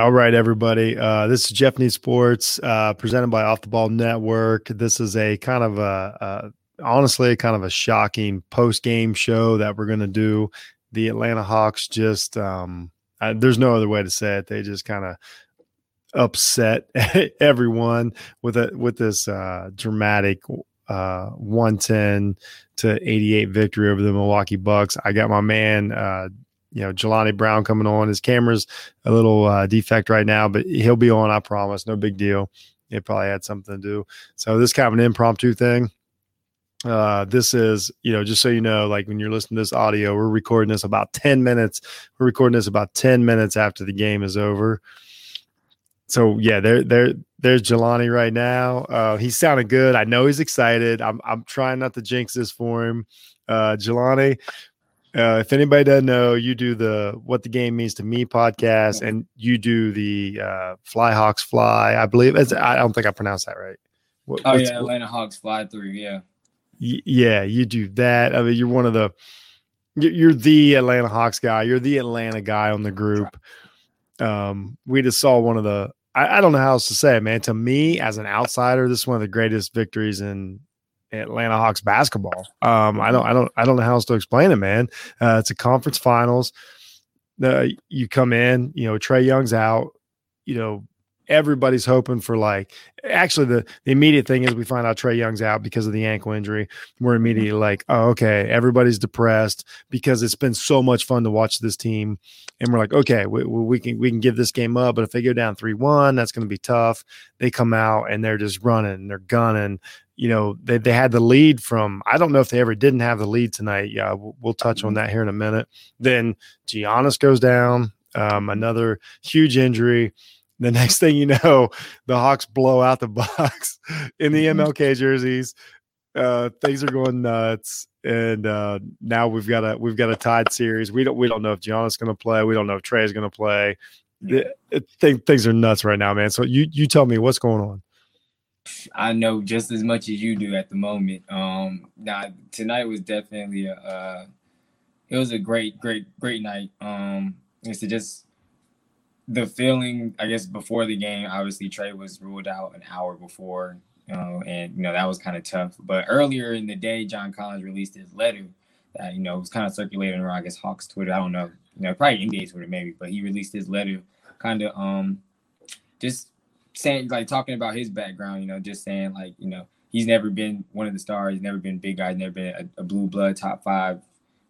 All right, everybody. Uh, this is Jeff Need Sports, uh, presented by Off the Ball Network. This is a kind of a, a honestly kind of a shocking post game show that we're going to do. The Atlanta Hawks just um, I, there's no other way to say it. They just kind of upset everyone with a with this uh, dramatic uh, 110 to 88 victory over the Milwaukee Bucks. I got my man uh, you know Jelani Brown coming on. His camera's a little uh, defect right now, but he'll be on. I promise. No big deal. It probably had something to do. So this kind of an impromptu thing. Uh, this is, you know, just so you know, like when you're listening to this audio, we're recording this about 10 minutes. We're recording this about 10 minutes after the game is over. So yeah, there, there, there's Jelani right now. Uh, he's sounding good. I know he's excited. I'm, I'm trying not to jinx this for him. Uh, Jelani, uh, if anybody doesn't know, you do the "What the Game Means to Me" podcast, and you do the uh, "Fly Hawks Fly." I believe. It's, I don't think I pronounced that right. What, oh yeah, Atlanta Hawks Fly Through. Yeah. Y- yeah, you do that. I mean, you're one of the. You're the Atlanta Hawks guy. You're the Atlanta guy on the group. Um, we just saw one of the. I, I don't know how else to say it, man. To me, as an outsider, this is one of the greatest victories in Atlanta Hawks basketball. Um, I don't, I don't, I don't know how else to explain it, man. Uh, it's a conference finals. Uh, you come in, you know, Trae Young's out. You know, everybody's hoping for like. Actually, the the immediate thing is we find out Trae Young's out because of the ankle injury. We're immediately like, oh, okay, everybody's depressed because it's been so much fun to watch this team, and we're like, okay, we, we can we can give this game up, but if they go down three one, that's going to be tough. They come out and they're just running, they're gunning, you know, they, they had the lead from, I don't know if they ever didn't have the lead tonight. Yeah, we'll, we'll touch on mm-hmm. that here in a minute. Then Giannis goes down, um, another huge injury. The next thing you know, the Hawks blow out the Bucks in the MLK mm-hmm. jerseys. Uh, things are going nuts, and uh, now we've got a we've got a tied series. We don't we don't know if Giannis is going to play. We don't know if Trae is going to play. It, it, things are nuts right now, man. So you you tell me what's going on. I know just as much as you do at the moment. Um, now tonight was definitely a, uh, it was a great, great, great night. Um, it's just the feeling, I guess, before the game. Obviously, Trae was ruled out an hour before, you know, and you know that was kind of tough. But earlier in the day, John Collins released his letter that you know was kind of circulating around, I guess, Hawks Twitter. I don't know, you know, probably NBA Twitter maybe, but he released his letter, kind of um, just saying like talking about his background, you know, just saying like, you know, he's never been one of the stars, he's never been big guy, never been a, a, blue blood top five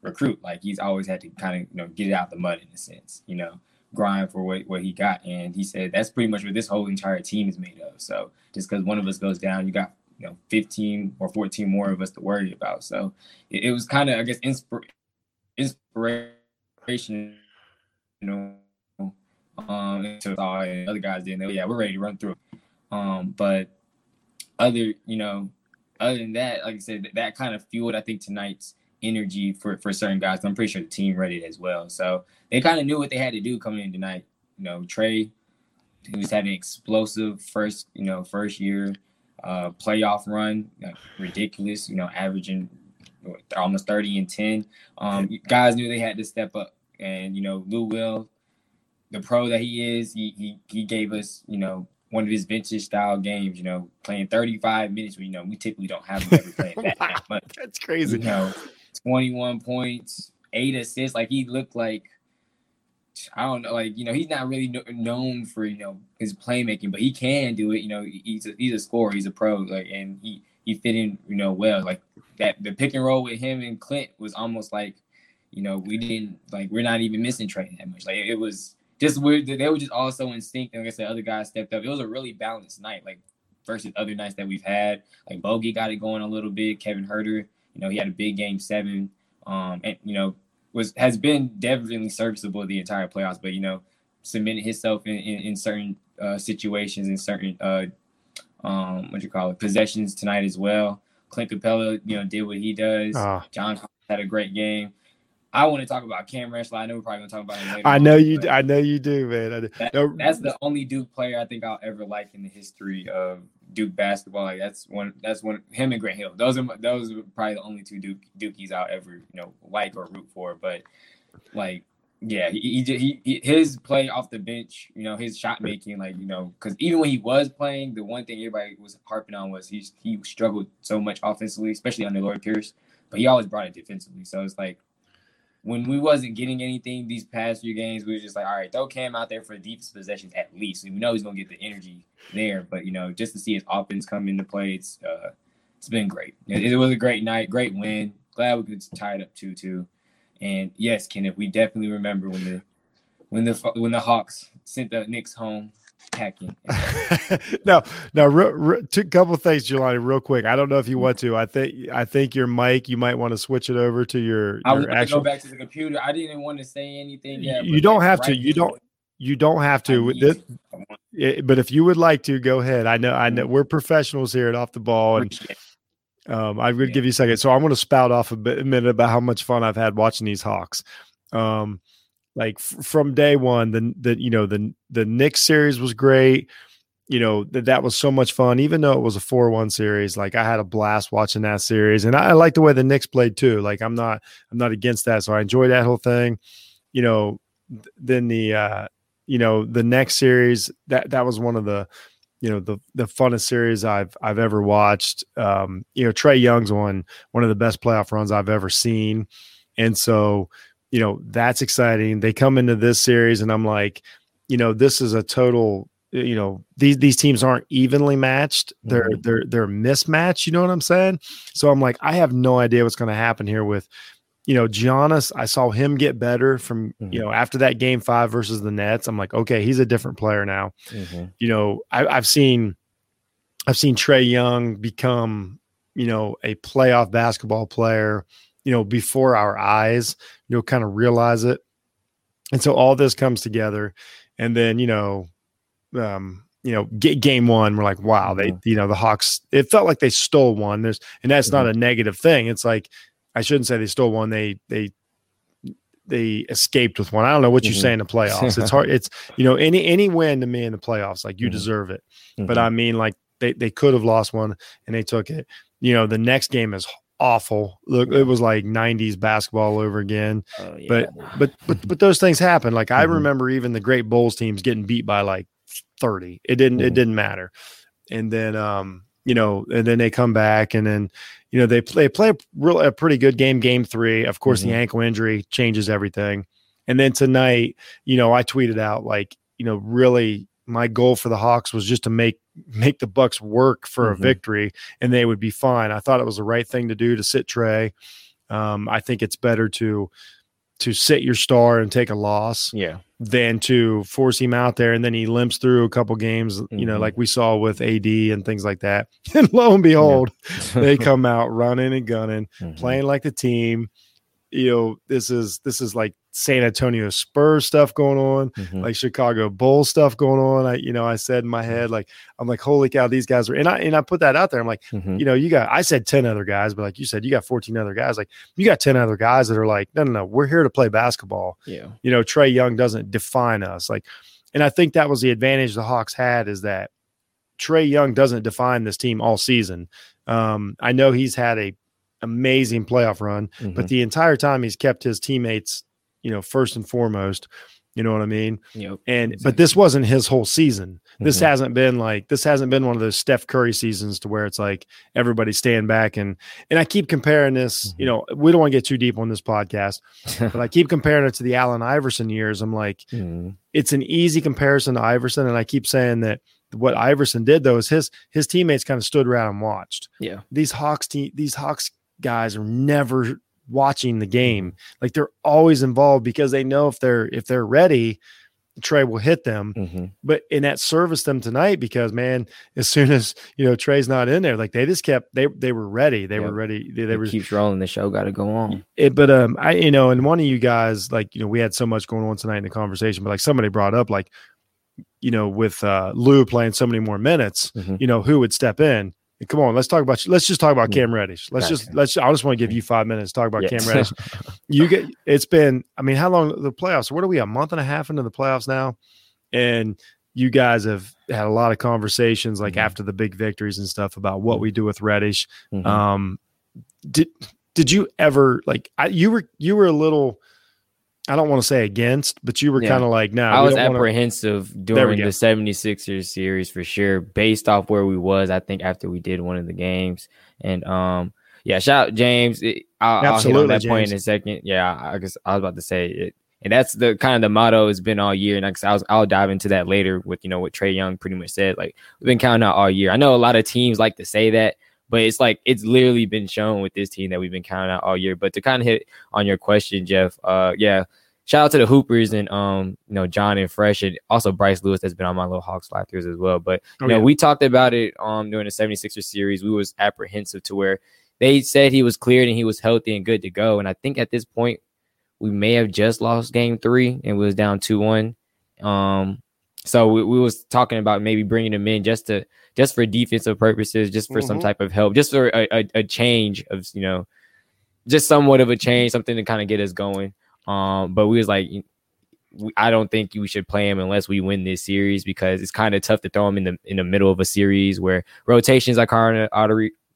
recruit. Like he's always had to kind of, you know, get it out the mud in a sense, you know, grind for what, what he got. And he said that's pretty much what this whole entire team is made of. So just because one of us goes down, you got, you know, 15 or 14 more of us to worry about. So it, it was kind of, I guess, inspir- inspiration, you know, um, and other guys didn't. They, yeah, we're ready to run through. Um, but other, you know, other than that, like I said, that, that kind of fueled, I think, tonight's energy for for certain guys. I'm pretty sure the team ready as well. So they kind of knew what they had to do coming in tonight. You know, Trae, he was having explosive first, you know, first year uh, playoff run, like, ridiculous. You know, averaging almost 30 and 10. Um, guys knew they had to step up, and you know, Lou Will the pro that he is, he he he gave us, you know, one of his vintage style games, you know, playing 35 minutes. You know, we typically don't have him ever playing that, wow, much. That's crazy. You know, 21 points, eight assists. Like he looked like I don't know, like you know, he's not really no, known for you know his playmaking, but he can do it. You know, he's a, he's a scorer, he's a pro, like, and he he fit in, you know, well. Like that, the pick and roll with him and Clint was almost like, you know, we didn't like we're not even missing Trae that much. Like it was just weird. They were just all so in sync. And like I said, other guys stepped up. It was a really balanced night, like versus other nights that we've had. Like Bogey got it going a little bit. Kevin Huerter, you know, he had a big game seven. Um, and you know, was has been definitely serviceable the entire playoffs. But you know, submitted himself in, in, in certain uh, situations in certain uh, um, what you call it possessions tonight as well. Clint Capela, you know, did what he does. Uh. John had a great game. I want to talk about Cam Reddish. I know we're probably gonna talk about him later. I know on, you. I know you do, man. That, no. That's the only Duke player I think I'll ever like in the history of Duke basketball. Like that's one. That's one. Him and Grant Hill. Those are those are probably the only two Duke Dukies I'll ever you know like or root for. But like Yeah, he, he, he his play off the bench, you know, his shot making, like you know, because even when he was playing, the one thing everybody was harping on was he he struggled so much offensively, especially under Lloyd Pierce, but he always brought it defensively. So it's like when we wasn't getting anything these past few games, we were just like, all right, throw Cam out there for defense possessions at least. We know he's gonna get the energy there, but you know, just to see his offense come into play, it's uh, it's been great. It, it was a great night, great win. Glad we could tie it up two two. And yes, Kenneth, we definitely remember when the when the when the Hawks sent the Knicks home packing. no, no. Re, re, two couple things, Jelani, real quick. I don't know if you want to. I think I think your mic. You might want to switch it over to your. your I want actual... to go back to the computer. I didn't want to say anything yet. You don't have right to. You don't. You don't have to. This, it, but if you would like to, go ahead. I know. I know. We're professionals here at Off the Ball, and um, I'm going to yeah. give you a second. So I'm going to spout off a, bit, a minute about how much fun I've had watching these Hawks. Um, like f- from day one, the the you know the the Knicks series was great. You know that that was so much fun, even though it was a four one series. Like I had a blast watching that series, and I, I like the way the Knicks played too. Like I'm not I'm not against that, so I enjoyed that whole thing. You know, th- then the uh, you know the next series that that was one of the you know the the funnest series I've I've ever watched. Um, you know, Trae Young's one one of the best playoff runs I've ever seen, and so you know that's exciting. They come into this series, and I'm like, you know, this is a total. You know, these these teams aren't evenly matched. They're mm-hmm. they're they're mismatched. You know what I'm saying? So I'm like, I have no idea what's going to happen here with you know, Giannis, I saw him get better from, mm-hmm. you know, after that game five versus the Nets. I'm like, okay, he's a different player now. Mm-hmm. You know, I, I've seen, I've seen Trae Young become, you know, a playoff basketball player, you know, before our eyes, you'll kind of realize it. And so all this comes together. And then, you know, um, you know, get game one, we're like, wow, they, mm-hmm. you know, the Hawks, it felt like they stole one. There's, and that's not mm-hmm. a negative thing. It's like I shouldn't say they stole one. They they they escaped with one. I don't know what you mm-hmm. say in the playoffs. It's hard. It's you know any any win to me in the playoffs, like you mm-hmm. deserve it. Mm-hmm. But I mean, like they they could have lost one and they took it. You know, the next game is awful. Look, it was like '90s basketball over again. Oh, yeah. But but but but those things happen. Like I mm-hmm. remember even the great Bulls teams getting beat by like 30. It didn't it mm-hmm. didn't matter. And then um you know, and then they come back and then you know they play play a, real, a pretty good game game three of course mm-hmm. the ankle injury changes everything and then tonight you know i tweeted out like you know really my goal for the hawks was just to make make the bucks work for mm-hmm. a victory and they would be fine i thought it was the right thing to do to sit Trae. um, i think it's better to to sit your star and take a loss yeah than to force him out there and then he limps through a couple games mm-hmm. you know mm-hmm. like we saw with AD and things like that and lo and behold yeah. they come out running and gunning mm-hmm. playing like the team you know this is this is like San Antonio Spurs stuff going on, mm-hmm. like Chicago Bulls stuff going on. I, you know, I said in my head, mm-hmm. like, I'm like, holy cow, these guys are, and I, and I put that out there. I'm like, mm-hmm. you know, you got, I said 10 other guys, but like you said, you got 14 other guys. Like, you got 10 other guys that are like, no, no, no, we're here to play basketball. Yeah. You know, Trae Young doesn't define us. Like, and I think that was the advantage the Hawks had is that Trae Young doesn't define this team all season. Um, I know he's had a amazing playoff run, mm-hmm. but the entire time he's kept his teammates, you know, first and foremost. You know what I mean? Yep. And exactly. but this wasn't his whole season. This mm-hmm. hasn't been like this hasn't been one of those Steph Curry seasons to where it's like everybody stand back and and I keep comparing this, mm-hmm. you know, we don't want to get too deep on this podcast, but I keep comparing it to the Allen Iverson years. I'm like, mm-hmm. it's an easy comparison to Iverson, and I keep saying that what Iverson did though is his his teammates kind of stood around and watched. Yeah. These Hawks te- these Hawks guys are never watching the game. Like they're always involved because they know if they're if they're ready, Trae will hit them. Mm-hmm. But in that service them tonight because man, as soon as you know Trae's not in there, like they just kept they they were ready. They yep. were ready. They, they were keeps rolling. The show got to go on. It, but um, I you know, and one of you guys like you know we had so much going on tonight in the conversation, but like somebody brought up like you know with uh Lou playing so many more minutes, mm-hmm. you know who would step in come on, let's talk about. Let's just talk about Cam Reddish. Let's just let's. I just want to give you five minutes to talk about. Cam Reddish. you get. It's been. I mean, how long the playoffs? What are we? A month and a half into the playoffs now, and you guys have had a lot of conversations like mm-hmm. after the big victories and stuff about what we do with Reddish. Mm-hmm. Um, did did you ever like? I, you were you were a little I don't want to say against, but you were Yeah. kind of like, no, I was wanna- apprehensive during the 76ers series for sure, based off where we was. I think after we did one of the games, and um, yeah, shout out James. It, I'll, I'll Absolutely, that point in a second. Yeah, I guess I was about to say it, and that's the kind of the motto has been all year. And I I was, I'll dive into that later with you know what Trae Young pretty much said. Like we've been counting out all year. I know a lot of teams like to say that, but it's like it's literally been shown with this team that we've been counting out all year. But to kind of hit on your question, Jeff, uh, yeah, shout out to the Hoopers and um, you know, John and Fresh and also Bryce Lewis that's been on my little Hawks fly throughs as well. But Oh, you know, yeah. we talked about it um during the 76ers series. We was apprehensive to where they said he was cleared and he was healthy and good to go. And I think at this point we may have just lost game three and was down two one. Um so we, we was talking about maybe bringing him in just to just for defensive purposes, just for some Mhm. type of help, just for a, a, a change of you know, just somewhat of a change, something to kind of get us going. Um, but we was like, I don't think we should play him unless we win this series because it's kind of tough to throw him in the in the middle of a series where rotations are kind of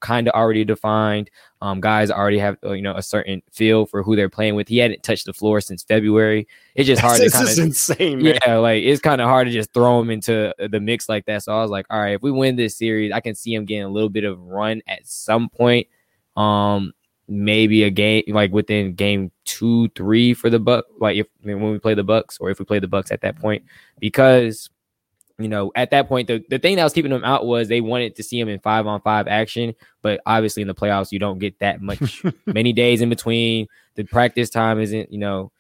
kind of already defined. Um, guys already have uh, you know a certain feel for who they're playing with. He hadn't touched the floor since February. It's just hard to this kind is of insane, man. yeah, like it's kind of hard to just throw him into the mix like that. So I was like, all right, if we win this series, I can see him getting a little bit of run at some point. Um, maybe a game like within game two, three for the Buck. Like if I mean, when we play the Bucks, or if we play the Bucks at that point, because you know at that point the, the thing that was keeping them out was they wanted to see him in five on five action, but obviously in the playoffs you don't get that much many days in between. The practice time isn't you know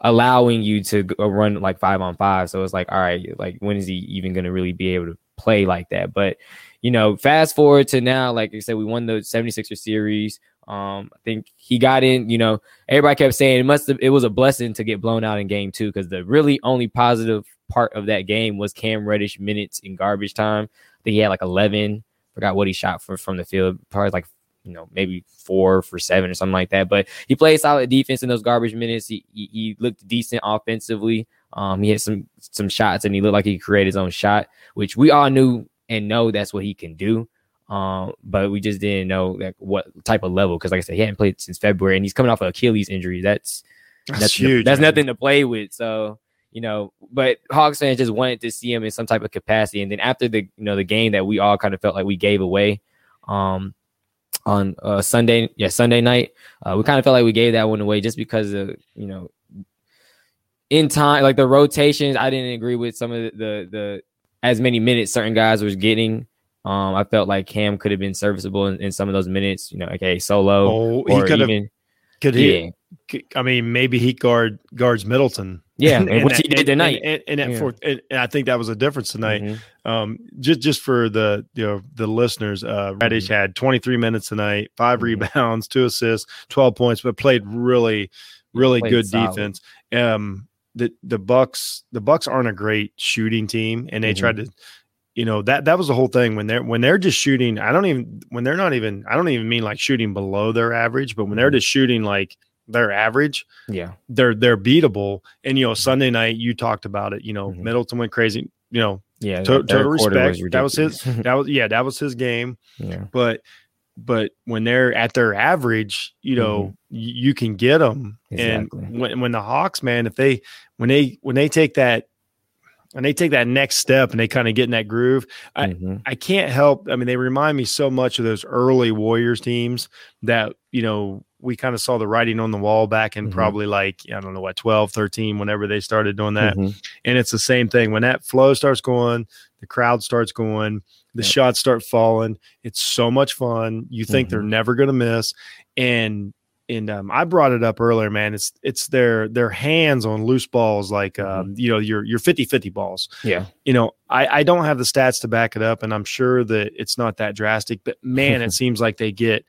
allowing you to go run like five on five. So it's like, all right, like when is he even going to really be able to play like that? But you know, fast forward to now, like I said, we won the 76er series. Um, I think he got in, you know, everybody kept saying it must have it was a blessing to get blown out in game two because the really only positive part of that game was Cam Reddish minutes in garbage time. I think he had like 11, forgot what he shot for from the field, probably like you know, maybe four for seven or something like that. But he played solid defense in those garbage minutes. He he, he looked decent offensively. Um, he had some some shots and he looked like he created his own shot, which we all knew and know that's what he can do. Um, but we just didn't know like what type of level because, like I said, he hadn't played since February and he's coming off an Achilles injury. That's That's, that's huge. That's man. nothing to play with. So you know, but Hawks fans just wanted to see him in some type of capacity. And then after the you know the game that we all kind of felt like we gave away, um, on uh Sunday, yeah Sunday night, uh, we kind of felt like we gave that one away just because of you know in time like the rotations. I didn't agree with some of the the, the as many minutes certain guys was getting. Um, I felt like Cam could have been serviceable in, in some of those minutes. You know, okay, solo Oh, he could have. Even Could yeah, he? I mean, maybe he guard guards Middleton. yeah, And- and which and- he did tonight. And, and, and, Yeah. for, and, and I think that was a difference tonight. Mhm. Um, just just for the you know the listeners, uh, Reddish Mm-hmm. had 23 minutes tonight, 5 Mhm. rebounds, two assists, 12 points, but played really, really Played good solid. defense. Um, the the Bucks the Bucks aren't a great shooting team, and they Mhm. tried to. You know that that was the whole thing when they're when they're just shooting. I don't even when they're not even. I don't even mean like shooting below their average, but when they're Mhm. just shooting like their average, Yeah, they're they're beatable. And you know, Sunday night you talked about it. You know, Mhm. Middleton went crazy. You know, yeah. To- total respect. That was his- that was yeah, that was his game. yeah, But but when they're at their average, you know, y- you can get them. Exactly. And when when the Hawks, man, if they when they when they take that when they take that next step and they kind of get in that groove, I- Mhm. I can't help. I mean, they remind me so much of those early Warriors teams that, you know, we kind of saw the writing on the wall back in Mhm. probably like, I don't know what, 12, 13, whenever they started doing that. Mhm. And it's the same thing. When that flow starts going, the crowd starts going, the Yep. shots start falling. It's so much fun. You think they're Mhm. never going to miss. And, and um, I brought it up earlier, man. It's it's their their hands on loose balls, like um, you know your your 50-50 balls yeah, you know, I, I don't have the stats to back it up, and I'm sure that it's not that drastic, but man, it seems like they get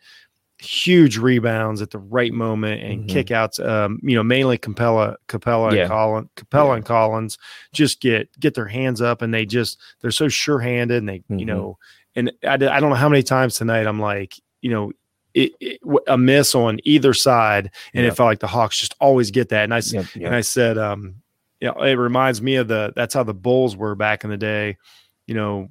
huge rebounds at the right moment and Mhm. kickouts. Um, you know, mainly Capela, Capela Yeah. and Collins, Capela Yeah. and Collins just get get their hands up and they just they're so sure handed and they you Mhm. know, and I, I don't know how many times tonight I'm like, you know. It, it, a miss on either side, and Yep. it felt like the Hawks just always get that. And I, s- Yep, and. I said, um, you know, it reminds me of the that's how the Bulls were back in the day. You know,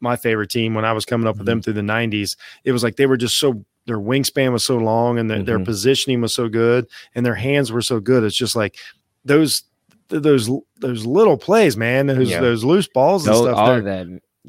my favorite team when I was coming up with Mm-hmm. them through the '90s. It was like they were just so their wingspan was so long and their, their Mhm. positioning was so good and their hands were so good. It's just like those those those little plays, man, those Yeah. those loose balls and Those, stuff. all of that.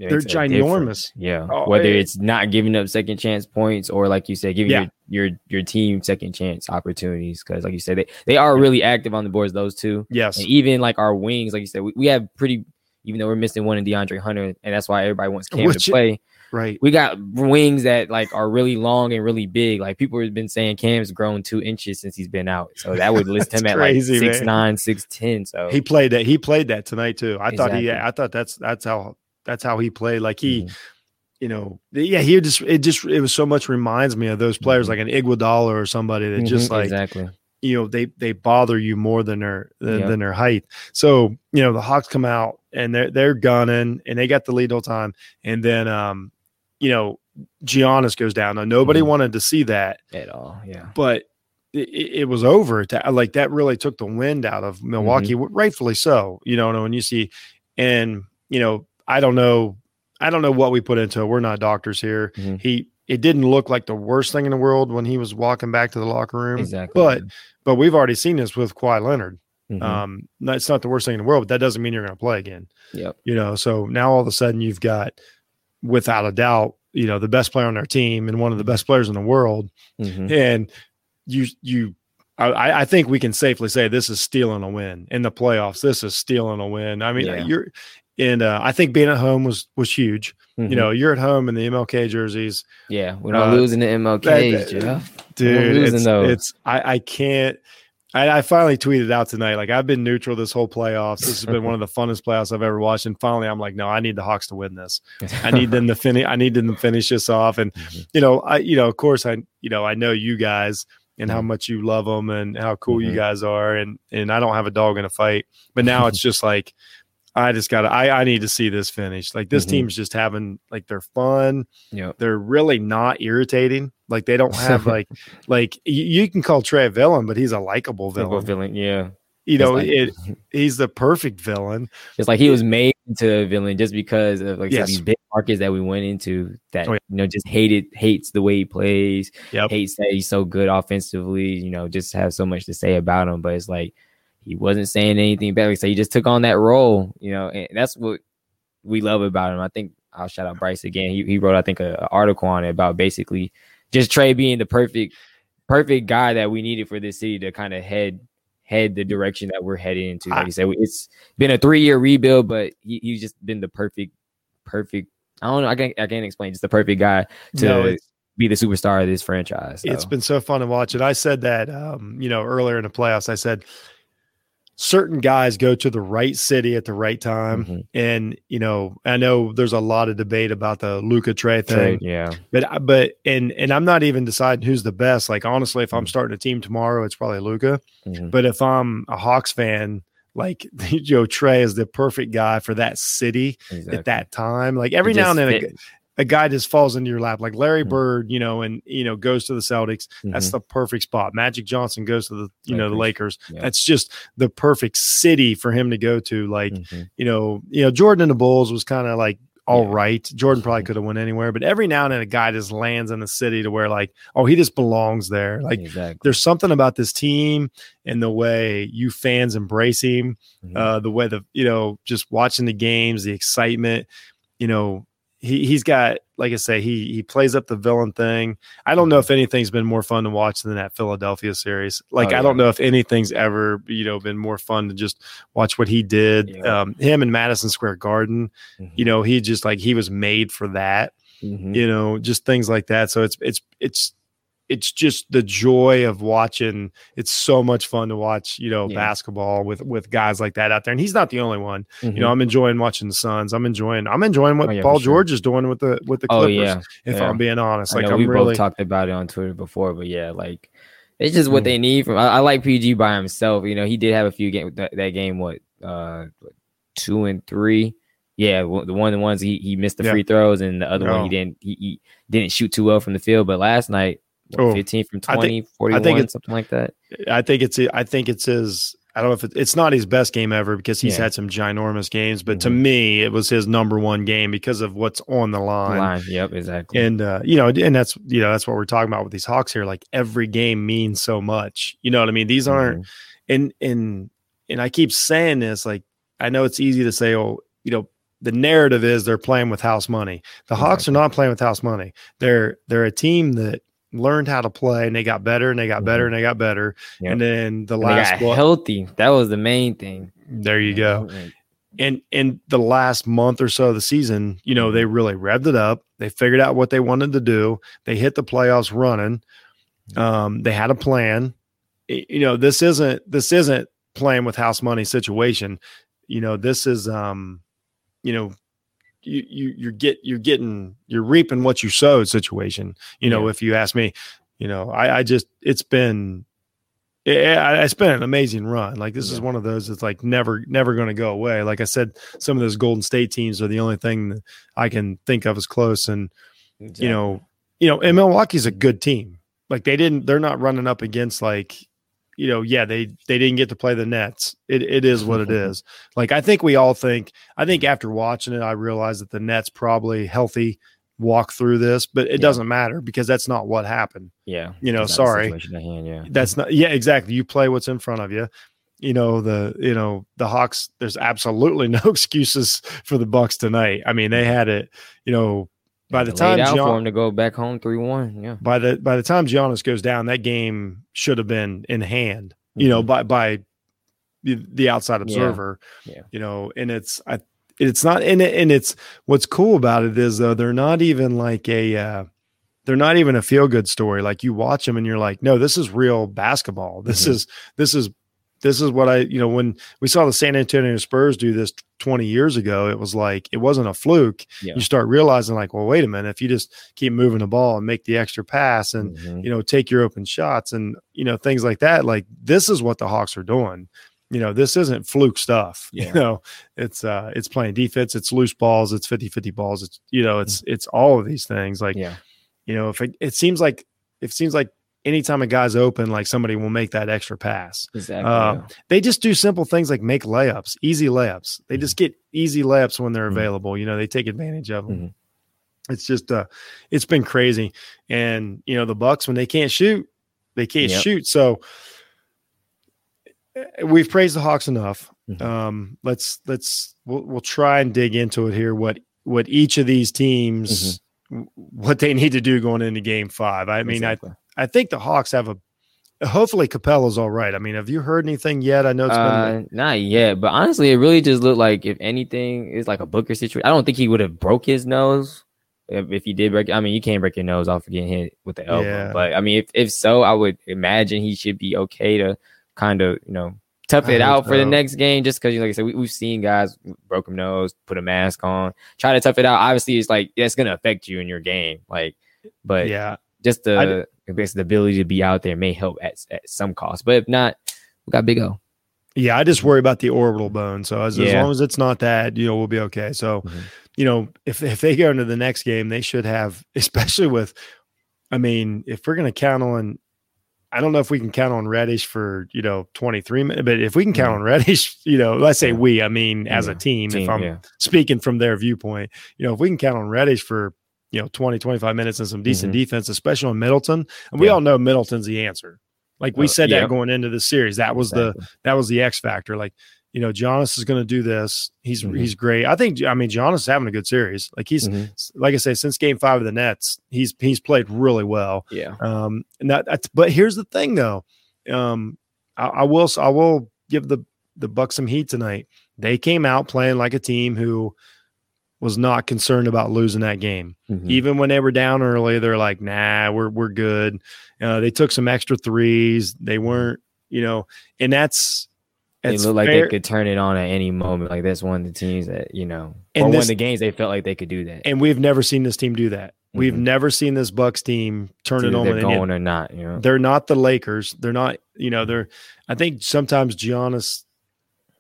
They're makes a ginormous. Yeah. Oh, Whether it- it's not giving up second chance points or like you said, giving Yeah. your, your your team second chance opportunities. Cause like you said, they, they are really active on the boards, those two. yes, And even like our wings, like you said, we, we have pretty even though we're missing one in DeAndre Hunter, and that's why everybody wants Cam Which- to play. right. We got wings that like are really long and really big. Like people have been saying Cam's grown two inches since he's been out. So that would list him That's at crazy, like man. six nine, six ten. So He played that. He played that tonight too. I thought he. Exactly. I thought that's that's how that's how he played. Like he, Mhm. you know, yeah. He just it just it was so much reminds me of those players Mhm. like an Iguodala or somebody that just Mhm, like exactly. you know they they bother you more than their than, Yeah. than their height. So you know the Hawks come out and they're they're gunning and they got the lead all time. And then um, you know, Giannis goes down. Now nobody Mhm. wanted to see that, At all. Yeah. but it, it was over. To, like that really took the wind out of Milwaukee, Mm-hmm. rightfully so. You know, when you see, and you know, I don't know, I don't know what we put into it. We're not doctors here. Mhm. He. It didn't look like the worst thing in the world when he was walking back to the locker room. Exactly. But but we've already seen this with Kawhi Leonard. Mhm. Um, it's not the worst thing in the world, but that doesn't mean you're going to play again. Yep. You know, so now all of a sudden you've got, without a doubt, you know, the best player on their team and one of the best players in the world, Mhm. and you you. I, I think we can safely say this is stealing a win in the playoffs. This is stealing a win. I mean, Yeah. you're, and uh, I think being at home was was huge. Mhm. You know, you're at home in the MLK jerseys, yeah, we're not uh, losing the MLK, that- dude. losing It's, those. it's I, I can't. I, I finally tweeted out tonight. Like I've been neutral this whole playoffs. This has been one of the funnest playoffs I've ever watched. And finally, I'm like, no, I need the Hawks to win this. I need them to finish. I need them to finish this off. And Mhm. you know, I you know, of course, I you know, I know you guys and how Mhm. much you love them and how cool you Mhm. guys are. And and I don't have a dog in a fight. But now it's just like. I just got to, I, I need to see this finish. Like this Mhm. team's just having, like, they're fun Yep. they're really not irritating. Like they don't have like like you, you can call Trae a villain, but he's a likable villain. villain, yeah. You know, It's it he's the perfect villain. It's like he was made into a villain just because of like Yes. these big markets that we went into that Oh, yeah. you know just hated hates the way he plays, Yep. hates that he's so good offensively, you know, just have so much to say about him. But it's like he wasn't saying anything bad. So he just took on that role, you know, and that's what we love about him. I think I'll shout out Bryce again. He he wrote, I think, a, a article on it about basically just Trae being the perfect perfect guy that we needed for this city to kind of head head the direction that we're heading into. Like I- you said, it's been a three year rebuild, but he, he's just been the perfect, perfect. I don't know. I can't, I can't explain. Just the perfect guy to No, be the superstar of this franchise. It's been so fun to watch. And I said that um, you know, earlier in the playoffs, I said certain guys go to the right city at the right time. Mhm. And, you know, I know there's a lot of debate about the Luka Trae thing. Trade, yeah. But but and and I'm not even deciding who's the best. Like honestly, if I'm Mhm. starting a team tomorrow, it's probably Luka. Mhm. But if I'm a Hawks fan, like Joe Trae is the perfect guy for that city Exactly. at that time. Like every now and then, fit. A guy just falls into your lap, like Larry Mhm. Bird, you know, and you know goes to the Celtics. That's Mhm. the perfect spot. Magic Johnson goes to the you know the Lakers. Yeah. That's just the perfect city for him to go to. Like Mhm. you know, you know Jordan and the Bulls was kind of like all Yeah. right. Jordan probably Mhm. could have went anywhere, but every now and then a guy just lands in the city to where like, oh, he just belongs there. Like exactly. there's something about this team and the way you fans embrace him, Mhm. uh, the way the you know just watching the games, the excitement. You know, he he's got like I say, he he plays up the villain thing. I don't know if anything's been more fun to watch than that Philadelphia series. Like Oh, I don't know if anything's ever you know been more fun to just watch what he did. Yeah. Um, him in Madison Square Garden. Mhm. You know, he just like he was made for that Mhm. you know just things like that so it's it's it's it's just the joy of watching it's so much fun to watch you know Yeah. basketball with with guys like that out there and he's not the only one you know Mhm. i'm enjoying watching the suns i'm enjoying i'm enjoying what Oh, yeah, paul sure. george is doing with the with the oh clippers yeah. if yeah. i'm being honest like know we really both talked about it on Twitter before, but yeah, like it's just what Mm. they need from. I, I like PG by himself. You know, he did have a few games. That, that game, what, uh, two and three. Yeah, the one the ones he, he missed the free throws, and the other one he didn't he, he didn't shoot too well from the field. But last night, Oh, 15 from I 20, 41, it's- something like that. i think it's i think it's his i don't know if it, it's not his best game ever because he's Yeah. had some ginormous games but to Mhm. me it was his number one game because of what's on the line Line. Yep, exactly. and uh, you know, and that's you know that's what we're talking about with these Hawks here. Like every game means so much. You know what I mean? These aren't Mhm. and and and I keep saying this, like I know it's easy to say, oh, you know, the narrative is they're playing with house money. The Hawks are not playing with house money. They're they're a team that learned how to play and they got better and they got better Mhm. and they got better. Yep. And then the And last got what- healthy. That was the main thing. there you go. And in the last month or so of the season, you know, they really revved it up. They figured out what they wanted to do. They hit the playoffs running. Um, they had a plan. You know, this isn't this isn't playing with house money situation. You know, this is um, you know, you you you're get you're getting you're reaping what you sowed situation. You know, Yeah. if you ask me, you know, I I just it's been eh, yeah, it's been an amazing run. Like this is one of those that's like never, never going to go away. Like I said, some of those Golden State teams are the only thing that I can think of as close. And you know, you know, and Milwaukee's a good team. Like they didn't, they're not running up against like, you know, yeah, they they didn't get to play the Nets. It it is what it is. Like I think we all think. I think after watching it, I realized that the Nets probably healthy walk through this, but it Yeah. doesn't matter because that's not what happened. yeah, you know, That's not the sorry. hand, yeah, That's not yeah, exactly. You play what's in front of you. You know, the you know, the Hawks, there's absolutely no excuses for the Bucks tonight. I mean, they had it, you know, by the time out for him to go back home three one, yeah, by the by the time Giannis goes down, that game should have been in hand, you know, Mhm. by by the, outside observer. Yeah. You know, and it's I it's not in it and it's what's cool about it is though they're not even like a uh they're not even a feel good story. Like you watch them and you're like, no, this is real basketball. This Mhm. is this is this is what I, you know, when we saw the San Antonio Spurs do this 20 years ago, it was like it wasn't a fluke. Yeah. You start realizing, like, well, wait a minute, if you just keep moving the ball and make the extra pass and Mhm. you know take your open shots and you know things like that, like this is what the Hawks are doing. You know, this isn't fluke stuff. Yeah. You know, it's uh it's playing defense, it's loose balls, it's 50-50 balls, it's you know, it's it's all of these things. Like yeah, you know, if it, it seems like it seems like anytime a guy's open, like somebody will make that extra pass. exactly. Uh, yeah. They just do simple things like make layups, easy layups. They just get easy layups when they're Mhm. available. You know, they take advantage of them. Mhm. It's just uh it's been crazy. And you know, the Bucks when they can't shoot, they can't Yep. shoot. So we've praised the Hawks enough. Mhm. Um let's let's we'll, we'll try and dig into it here what what each of these teams Mm-hmm. what they need to do going into game 5. I mean, Exactly. I I think the Hawks have a hopefully Capela's all right. I mean, have you heard anything yet? I know it's been Uh, not yet, but honestly, it really just looked like if anything, it's like a Booker situation. I don't think he would have broke his nose if, if he did break. I mean, you can't break your nose off of getting hit with the elbow, Yeah. but I mean, if if so, I would imagine he should be okay to kind of you know tough it out for the next game. Just because, like I said, we, we've seen guys broken nose, put a mask on, try to tough it out. Obviously, it's like it's gonna affect you in your game, like, but yeah. Just the I the ability to be out there may help at, at some cost. But if not, we got Big O. Yeah, I just worry about the orbital bone. So as, as long as it's not that, you know, we'll be okay. So, Mhm. you know, if if they go into the next game, they should have, especially with, I mean, if we're going to count on, I don't know if we can count on Reddish for you know twenty three minutes, but if we can count Yeah. on Reddish, you know, let's say we, I mean, as a team, Team, if I'm yeah. speaking from their viewpoint, you know, if we can count on Reddish for you know 20, 25 minutes and some decent Mhm. defense, especially on Middleton, and we Yeah. all know Middleton's the answer. Like we Uh, said that going into the series, that was the that was the X factor. Like, you know, Giannis is going to do this. He's Mhm. he's great. I think. I mean, Giannis is having a good series. Like he's Mhm. like I say, since Game Five of the Nets, he's he's played really well. Yeah. Um, and that that's. But here's the thing, though. Um, I, I will I will give the the Bucks some heat tonight. They came out playing like a team who was not concerned about losing that game Mhm. even when they were down early, they're like, "Nah, we're we're good." Uh, they took some extra threes. They weren't, you know, and that's They looked like fair- they could turn it on at any moment. Like that's one of the teams that you know, And or one this- of the games they felt like they could do that. and we've never seen this team do that. We've Mhm. never seen this Bucks team turn it on they're they going or not. You know, They're not the Lakers. They're not, you know, they're. I think sometimes Giannis,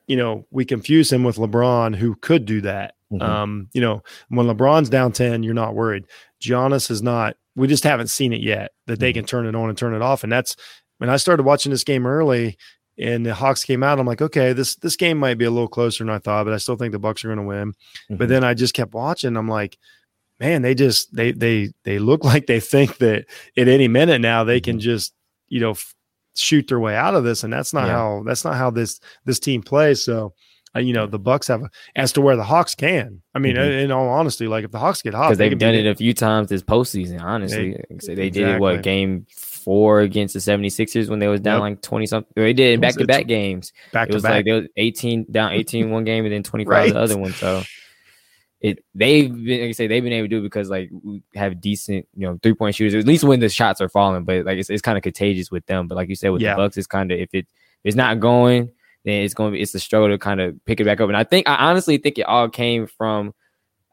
you know, we confuse him with LeBron, who could do that. Mhm. Um, you know, when LeBron's down 10, you're not worried. Giannis is not, we just haven't seen it yet that they Mhm. can turn it on and turn it off. And that's when I started watching this game early and the Hawks came out, I'm like, okay, this this game might be a little closer than I thought, but I still think the Bucks are gonna win. But Mhm. then I just kept watching. I'm like, man, they just they they they look like they think that at any minute now they can Mhm. just, you know, f- shoot their way out of this, and that's not Yeah. how that's not how this this team plays. So. Uh, you know the Bucks have a, as to where the Hawks can. I mean, Mhm. in, all honesty, like if the Hawks get hot, because they they've done beat it a few times this postseason. Honestly, They- Like I said, they did it what game four against the 76ers when they was down Yep. like twenty something. They did it It was- back to back games. back It to was back. like they was eighteen down, 18 one game, and then twenty five Right. the other one. So it they've been like I say they've been able to do it because like we have decent you know three point shooters at least when the shots are falling. But like it's, it's kind of contagious with them. But like you said with Yeah. the Bucks, it's kind of if it if it's not going, then it's going to be it's a struggle to kind of pick it back up. And I think I honestly think it all came from.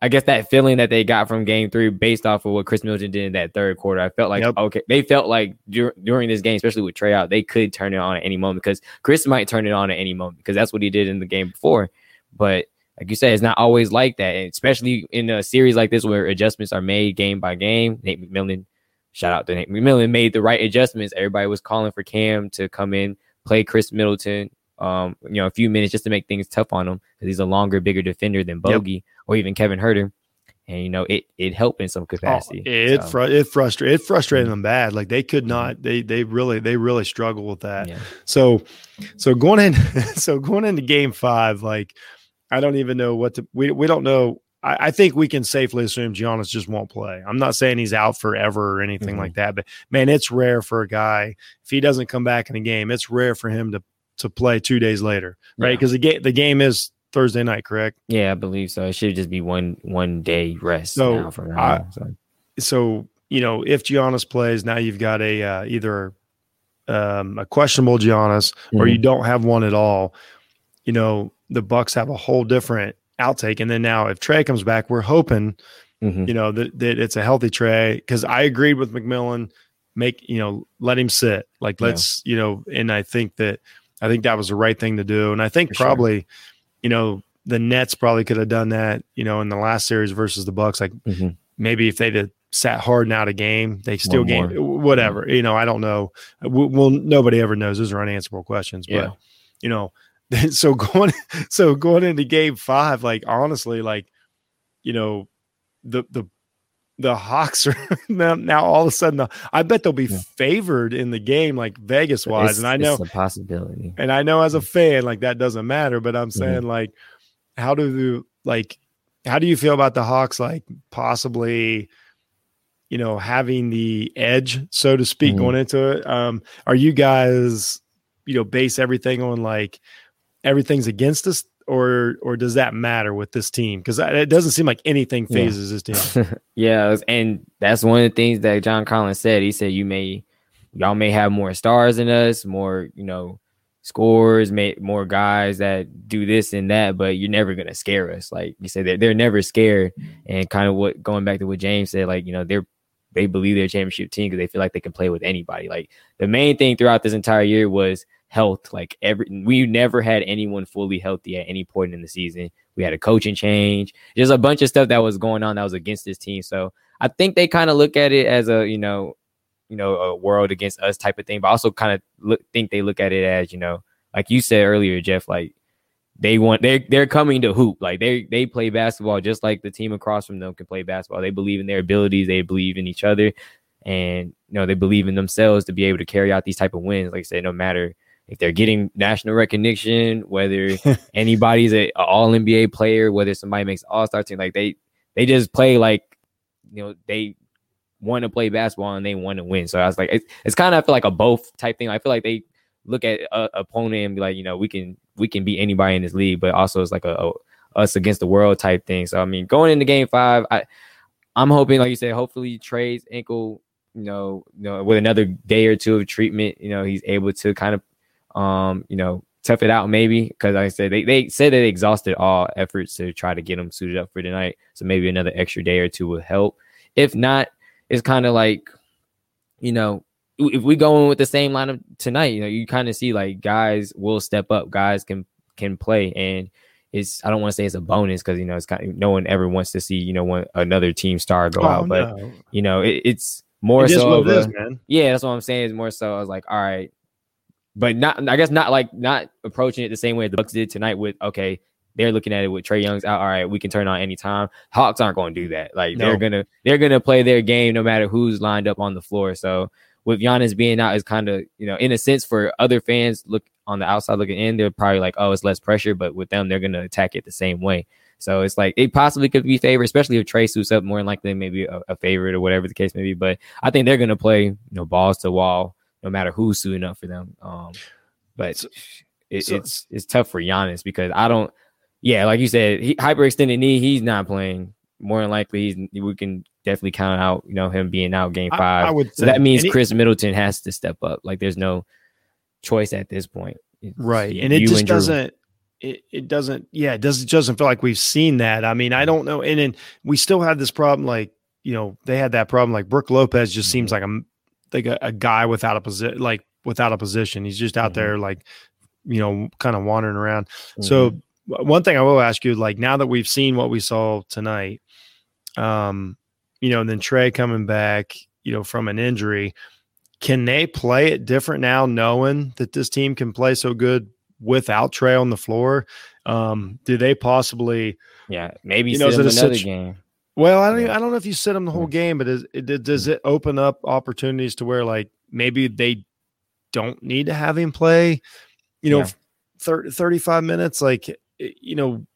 I guess that feeling that they got from game three based off of what Khris Middleton did in that third quarter. I felt like, Yep. okay, they felt like dur- during this game, especially with Trae out, they could turn it on at any moment because Khris might turn it on at any moment because that's what he did in the game before. But like you said, it's not always like that, and especially in a series like this where adjustments are made game by game. Nate McMillan, shout out to Nate McMillan, made the right adjustments. Everybody was calling for Cam to come in, play Khris Middleton, um, you know, a few minutes just to make things tough on him because he's a longer, bigger defender than Bogey or even Kevin Huerter. And you know, it it helped in some Oh, capacity. it So, fru- it frustrated it frustrated them bad. Like they could not. They they really they really struggle with that. yeah. So so going in so going into game five, like I don't even know what to we we don't know. I, I think we can safely assume Giannis just won't play. I'm not saying he's out forever or anything Mhm. like that, but man, it's rare for a guy if he doesn't come back in a game. It's rare for him to to play two days later, right? Yeah. Because the game the game is Thursday night, correct? Yeah, I believe so. It should just be one one day rest So, now now. I- so. so you know if Giannis plays now, you've got a uh, either um, a questionable Giannis or Mhm. you don't have one at all. You know the Bucks have a whole different outtake, and then now if Trae comes back, we're hoping Mhm. you know that, that it's a healthy Trae because I agreed with McMillan. Make you know let him sit like let's you know, and I think that I think that was the right thing to do, and I think For sure. probably you know the Nets probably could have done that you know in the last series versus the Bucks like Mhm. maybe if they'd have sat hard and out a game, they still One game whatever. You know, I don't know. Well, nobody ever knows. Those are unanswerable questions. But Yeah. you know, so going so going into game five, like honestly, like you know, the the the Hawks are now, now all of a sudden I bet they'll be Yeah. favored in the game like Vegas wise. It's- And I know it's a possibility. and I know as a fan, like that doesn't matter, but I'm Mm-hmm. saying like, how do you like, how do you feel about the Hawks, like possibly, you know, having the edge, so to speak, Mhm. going into it? Um, are you guys, you know, base everything on like everything's against us, or or does that matter with this team? Because it doesn't seem like anything Yeah. phases this team. yeah, and that's one of the things that John Collins said. He said you may y'all may have more stars than us, more, you know, scores, may more guys that do this and that, but you're never gonna scare us. Like you said, they're they're never scared. And kind of what going back to what James said, like, you know, they're they believe they're a championship team because they feel like they can play with anybody. Like the main thing throughout this entire year was health. Like every we never had anyone fully healthy at any point in the season. We had a coaching change. just a bunch of stuff that was going on that was against this team. So I think they kind of look at it as a you know, you know, a world against us type of thing, but also kind of look think they look at it as you know, like you said earlier, Jeff, like they want they they're coming to hoop. Like they they play basketball just like the team across from them can play basketball. They believe in their abilities, they believe in each other, and you know they believe in themselves to be able to carry out these type of wins. Like I said, no matter if they're getting national recognition, whether anybody's a, a all NBA player, whether somebody makes all star team, like they they just play like you know they want to play basketball and they want to win. So I was like, it's, it's kind of I feel like a both type thing. I feel like they look at a opponent and be like, you know, we can we can beat anybody in this league, but also it's like a, a us against the world type thing. So I mean, going into game five, I I'm hoping, like you said, hopefully Trae's ankle, you know, you know, with another day or two of treatment, you know, he's able to kind of, um, you know, tough it out maybe because like I said they they said they exhausted all efforts to try to get him suited up for tonight. So maybe another extra day or two will help. If not, it's kind of like, you know, if we go in with the same lineup tonight, you know, you kind of see like guys will step up, guys can can play, and it's I don't want to say it's a bonus because you know it's kind of no one ever wants to see you know one another team star go out, but Oh, no. you know it, it's more it so what of it a- is, man. yeah, that's what I'm saying. Is more so I was like, all right, but not. I guess not like not approaching it the same way the Bucks did tonight. With okay, they're looking at it with Trae Young's out. All right, we can turn on anytime. Hawks aren't going to do that. Like No. they're gonna they're gonna play their game no matter who's lined up on the floor. So with Giannis being out is kind of you know in a sense for other fans look on the outside looking in, they're probably like, oh, it's less pressure, but with them, they're gonna attack it the same way. So it's like it possibly could be favored, especially if Trae suits up more than likely maybe a, a favorite or whatever the case may be. But I think they're gonna play you know balls to wall no matter who's suiting up for them. Um, but So- it, so- it's it's tough for Giannis because I don't. Yeah, like you said, he, hyperextended knee. He's not playing. More than likely, he's, we can definitely count out. You know him being out game five. I would. so that means And Khris Middleton has to step up. Like there's no choice at this point. It's right you- and it just Drew. doesn't it, it doesn't yeah it doesn't doesn't feel like we've seen that i mean i don't know and then we still have this problem like you know they had that problem like brook lopez just seems like a like a, a guy without a position like without a position he's just out Mhm. there like you know kind of wandering around Mm-hmm. so one thing i will ask you like now that we've seen what we saw tonight um you know and then trae coming back you know from an injury can they play it different now knowing that this team can play so good without Trae on the floor? Um, do they possibly? yeah, maybe you know, is it another situ- game. Well, I don't. Even, I don't know if you sit them the whole game, but is, it, does it open up opportunities to where like maybe they don't need to have him play? You know, Yeah. thir- 35 minutes. Like you know,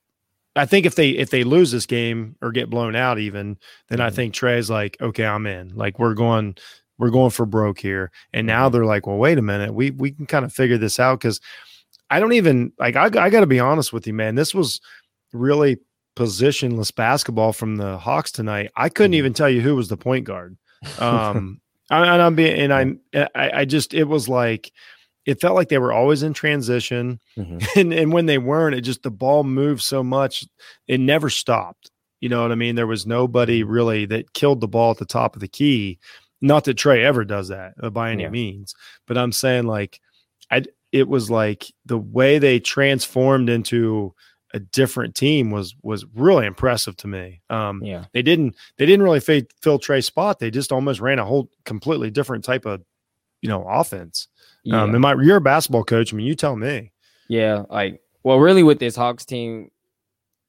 I think if they if they lose this game or get blown out, even then, I Mhm. think Trae's like, okay, I'm in. Like we're going. We're going for broke here, and now Mm-hmm. they're like, "Well, wait a minute, we we can kind of figure this out." Because I don't even like. I, I got to be honest with you, man. This was really positionless basketball from the Hawks tonight. I couldn't Mhm. even tell you who was the point guard. Um, I, and I'm being, and I'm, I, I just, it was like, it felt like they were always in transition, Mhm. and and when they weren't, it just the ball moved so much, it never stopped. You know what I mean? There was nobody really that killed the ball at the top of the key. Not that Trae ever does that uh, by any Yeah. means, but I'm saying like, I it was like the way they transformed into a different team was was really impressive to me. Um, Yeah, they didn't they didn't really fa- fill Trae's spot. They just almost ran a whole completely different type of you know offense. yeah. Um, and my you're a basketball coach. I mean, you tell me. Yeah, like well, really with this Hawks team,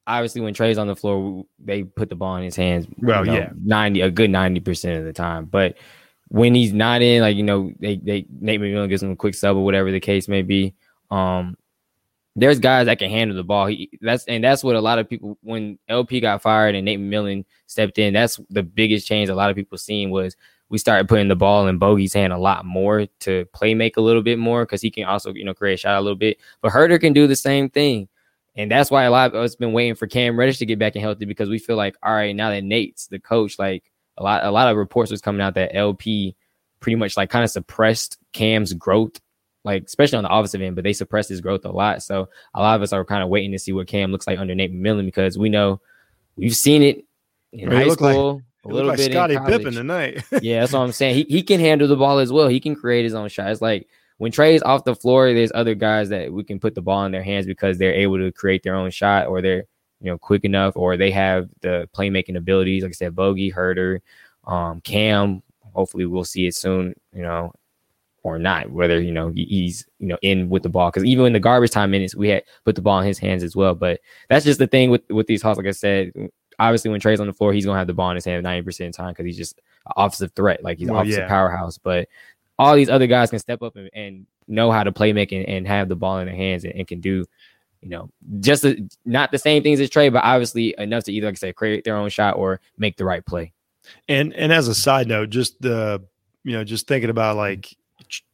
obviously when Trae's on the floor, they put the ball in his hands. you Well, know, yeah. ninety a good ninety percent of the time. But when he's not in, like you know, they they Nate McMillan gives him a quick sub or whatever the case may be. Um, there's guys that can handle the ball. He that's and that's what a lot of people when LP got fired and Nate McMillan stepped in. That's the biggest change a lot of people seen was we started putting the ball in Bogey's hand a lot more to play make a little bit more because he can also you know create a shot a little bit. But Huerter can do the same thing. And that's why a lot of us been waiting for Cam Reddish to get back and healthy because we feel like, all right, now that Nate's the coach, like a lot, a lot of reports was coming out that LP pretty much like kind of suppressed Cam's growth, like especially on the offensive end, but they suppressed his growth a lot. So a lot of us are kind of waiting to see what Cam looks like under Nate McMillan because we know we've seen it in high like- school, It a little like bit college Pippen tonight. yeah, that's what I'm saying. He he can handle the ball as well. He can create his own shot. It's like when Trae's off the floor, there's other guys that we can put the ball in their hands because they're able to create their own shot or they're you know quick enough or they have the playmaking abilities. Like I said, Bogey, Huerter, um, Cam. Hopefully, we'll see it soon. You know, or not. Whether you know he's you know in with the ball because even in the garbage time minutes, we had put the ball in his hands as well. But that's just the thing with with these Hawks. Like I said, obviously when Trae's on the floor, he's gonna have the ball in his hand ninety percent of the time because he's just an offensive threat, like he's an Well, offensive yeah. powerhouse. But all these other guys can step up and, and know how to play make and, and have the ball in their hands and, and can do, you know, just the, not the same things as Trae, but obviously enough to either, like I said, create their own shot or make the right play. And and as a side note, just the you know, just thinking about like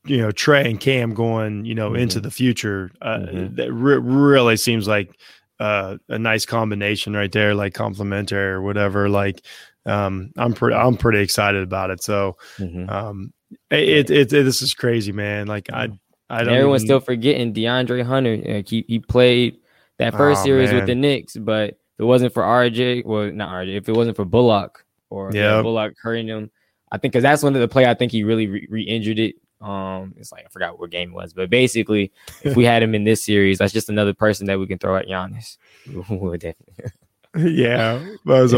you know Trae and Cam going you know into Mhm. the future, uh, Mhm. that re- really seems like uh, a nice combination right there, like complementary or whatever. Like um, I'm pretty I'm pretty excited about it. So Mhm. um, it, it, it, this is crazy, man. Like I I don't everyone's even- still forgetting DeAndre Hunter. Like he, he played that first Oh, series with the Knicks, but if it wasn't for RJ, well, not RJ, if it wasn't for Bullock or Yep. Bullock hurting him, I think because that's one of the play I think he really re injured it. Um, it's like I forgot what game it was, but basically, if we had him in this series, that's just another person that we can throw at Giannis. Yeah,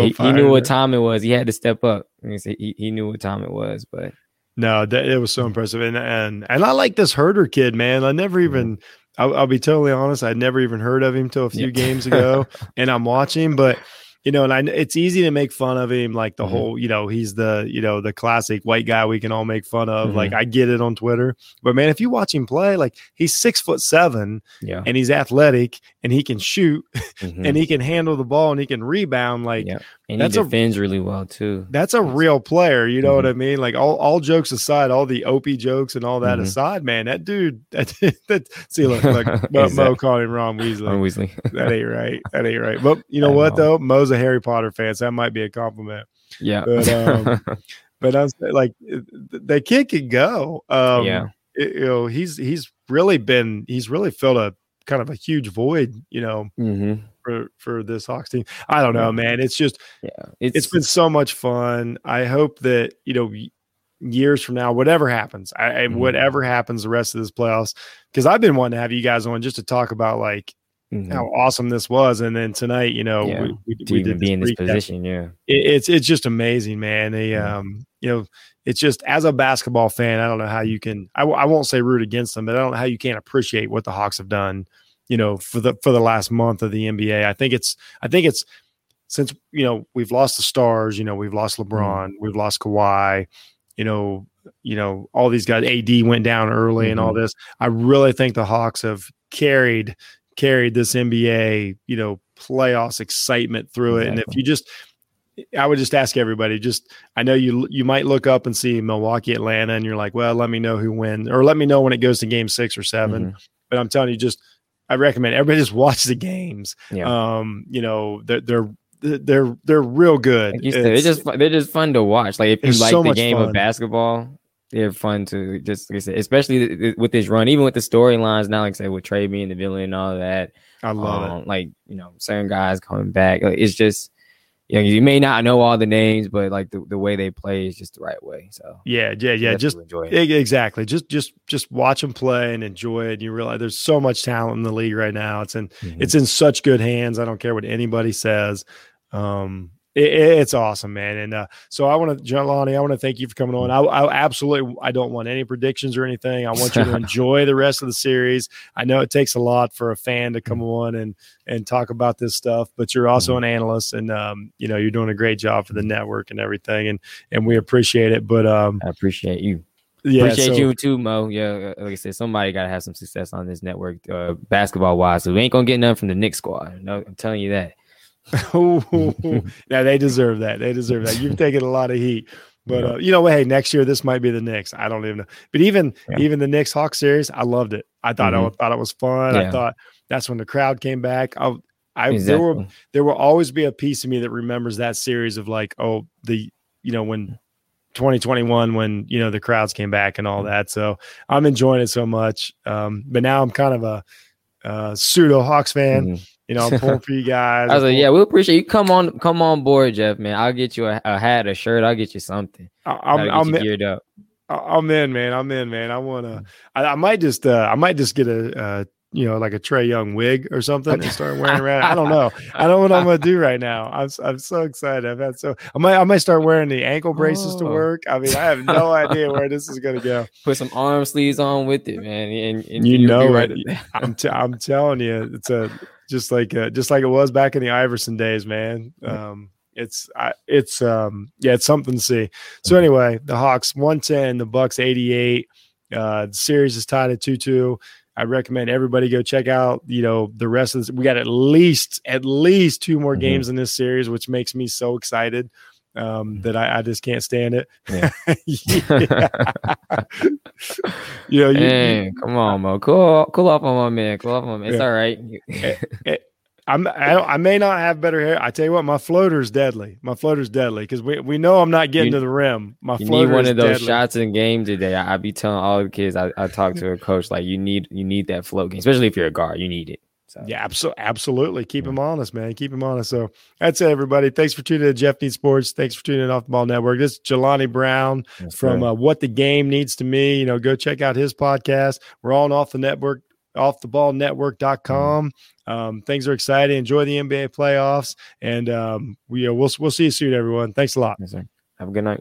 he, he knew what time it was. He had to step up. He, he knew what time it was, but No, that it was so impressive, and and and I like this Huerter kid, man. I never even, I'll, I'll be totally honest, I'd never even heard of him till a few Yeah. games ago, and I'm watching, but you know, and I, it's easy to make fun of him, like the Mhm. whole, you know, he's the, you know, the classic white guy we can all make fun of. Mhm. Like I get it on Twitter, but man, if you watch him play, like he's six foot seven Yeah. and he's athletic and he can shoot Mhm. and he can handle the ball and he can rebound. Like Yeah. and that's he a- defends really well too. that's a real player. You know what I mean? Like all, all jokes aside, all the Opie jokes and all that Mhm. aside, man, that dude, that, that see, look, look, Mo, Mo Exactly. calling him Ron Weasley. Ron Weasley. that ain't right. That ain't right. But you know what know. though? Mo's a Harry Potter fan, so that might be a compliment. yeah. But, um, But I'm like th- the kid can go. Um, Yeah. it- you know, he's he's really been he's really filled a kind of a huge void. You know, hmm for for this Hawks team. I don't know, man. It's just Yeah. it's been so much fun. I hope that you know years from now, whatever happens, I, I Mhm. whatever happens the rest of this playoffs, because I've been wanting to have you guys on just to talk about like mhm. how awesome this was, and then tonight, you know, Yeah. we, we, we did be in this position. Yeah. It- it's it's just amazing, man. They, Yeah. um, you know, it's just as a basketball fan, I don't know how you can. I, w- I won't say root against them, but I don't know how you can't appreciate what the Hawks have done. You know, for the for the last month of the NBA, I think it's I think it's since you know we've lost the stars. You know, we've lost LeBron, we've lost Kawhi. You know, you know all these guys. AD went down early and all this. I really think the Hawks have carried carried this NBA. You know, playoffs excitement through it. And if you just I would just ask everybody. Just I know you you might look up and see Milwaukee, Atlanta, and you're like, well, let me know who wins, or let me know when it goes to Game Six or 7 Mhm. But I'm telling you, just I recommend everybody just watch the games. Yeah. Um, you know, they're they're they're they're real good. Like said, they're just they're just fun to watch. Like if you like so the game fun. of basketball, they're fun to just like I said, especially th- th- with this run, even with the storylines now, like I said, with Trae being the villain and all that. I love it. um, Like you know, certain guys coming back. Like, it's just you know, you may not know all the names, but like the, the way they play is just the right way. So Yeah, yeah, yeah. Just enjoy it. Exactly. Just just just watch them play and enjoy it. And You realize there's so much talent in the league right now. It's in Mhm. it's in such good hands. I don't care what anybody says. Um, it, it- it's awesome, man. And uh, so I want to, Jelani, I want to thank you for coming on. I, I absolutely, I don't want any predictions or anything. I want you to enjoy the rest of the series. I know it takes a lot for a fan to come on and and talk about this stuff, but you're also an analyst, and um, you know you're doing a great job for the network and everything, and and we appreciate it. But um, I appreciate you. yeah, appreciate so- you too, Mo. Yeah, uh, like I said, somebody got to have some success on this network, uh, basketball wise. So we ain't gonna get none from the Knicks squad. No, I'm telling you that. now they deserve that. They deserve that. You've taken a lot of heat. But Yeah. uh, you know? Hey, next year this might be the Knicks. I don't even know. But even Yeah. even the Knicks Hawk series, I loved it. I thought I Mhm. thought it was fun. I thought that's when the crowd came back. I, I there were Exactly. there will always be a piece of me that remembers that series of like, oh, the you know when 2021 when you know the crowds came back and Mm-hmm. all that. So I'm enjoying it so much. Um, but now I'm kind of a uh, pseudo Hawks fan. Mhm. You know, I'm pulling for you guys. I was I'm like, pulling- yeah, we appreciate you. Come on, come on board, Jeff. Man, I'll get you a, a hat, a shirt. I'll get you something. I- Gotta I'm, get I'm, you geared up. I'm in, man. I'm in, man. I want Mm. to. I, I might just. Uh, I might just get a. Uh, you know, like a Trae Young wig or something, and start wearing around. I don't know. I don't know what I'm gonna do right now. I'm. I'm so excited. I've had so. I might. I might start wearing the ankle braces to Oh. work. I mean, I have no idea where this is gonna go. Put some arm sleeves on with it, man. And, and You know right it. at. I'm. T- I'm telling you, it's a just like uh, just like it was back in the Iverson days, man. Um, it's I, it's um yeah, it's something to see. So anyway, the Hawks 110, the Bucks 88. Uh, the series is tied at 2-2. I recommend everybody go check out, you know, the rest of this. We got at least at least two more Mhm. games in this series, which makes me so excited um, that I, I just can't stand it. Yeah. Yeah. you know, you, you- come on, Mo. Cool, cool off on my man. Cool off on my man. It's Yeah. all right. I'm I, don't, I may not have better hair. I tell you what, my floater's deadly. My floater's deadly because we, we know I'm not getting You- to the rim. My You floater need one is of those deadly. shots in game today. I, I be telling all the kids. I, I talk to a coach like you need you need that float game, especially if you're a guard. You need it. So Yeah, absolutely, absolutely. Keep him honest, man. Keep him honest. So that's it, everybody. Thanks for tuning in to Jeff Needs Sports. Thanks for tuning in off the ball network. This is Jelani Brown from uh, What the Game Needs to Me. You know, go check out his podcast. We're on off the network, off the ball network.com. Um, things are exciting. Enjoy the NBA playoffs. And um, we, uh, we'll, we'll see you soon, everyone. Thanks a lot. Yes. Have a good night.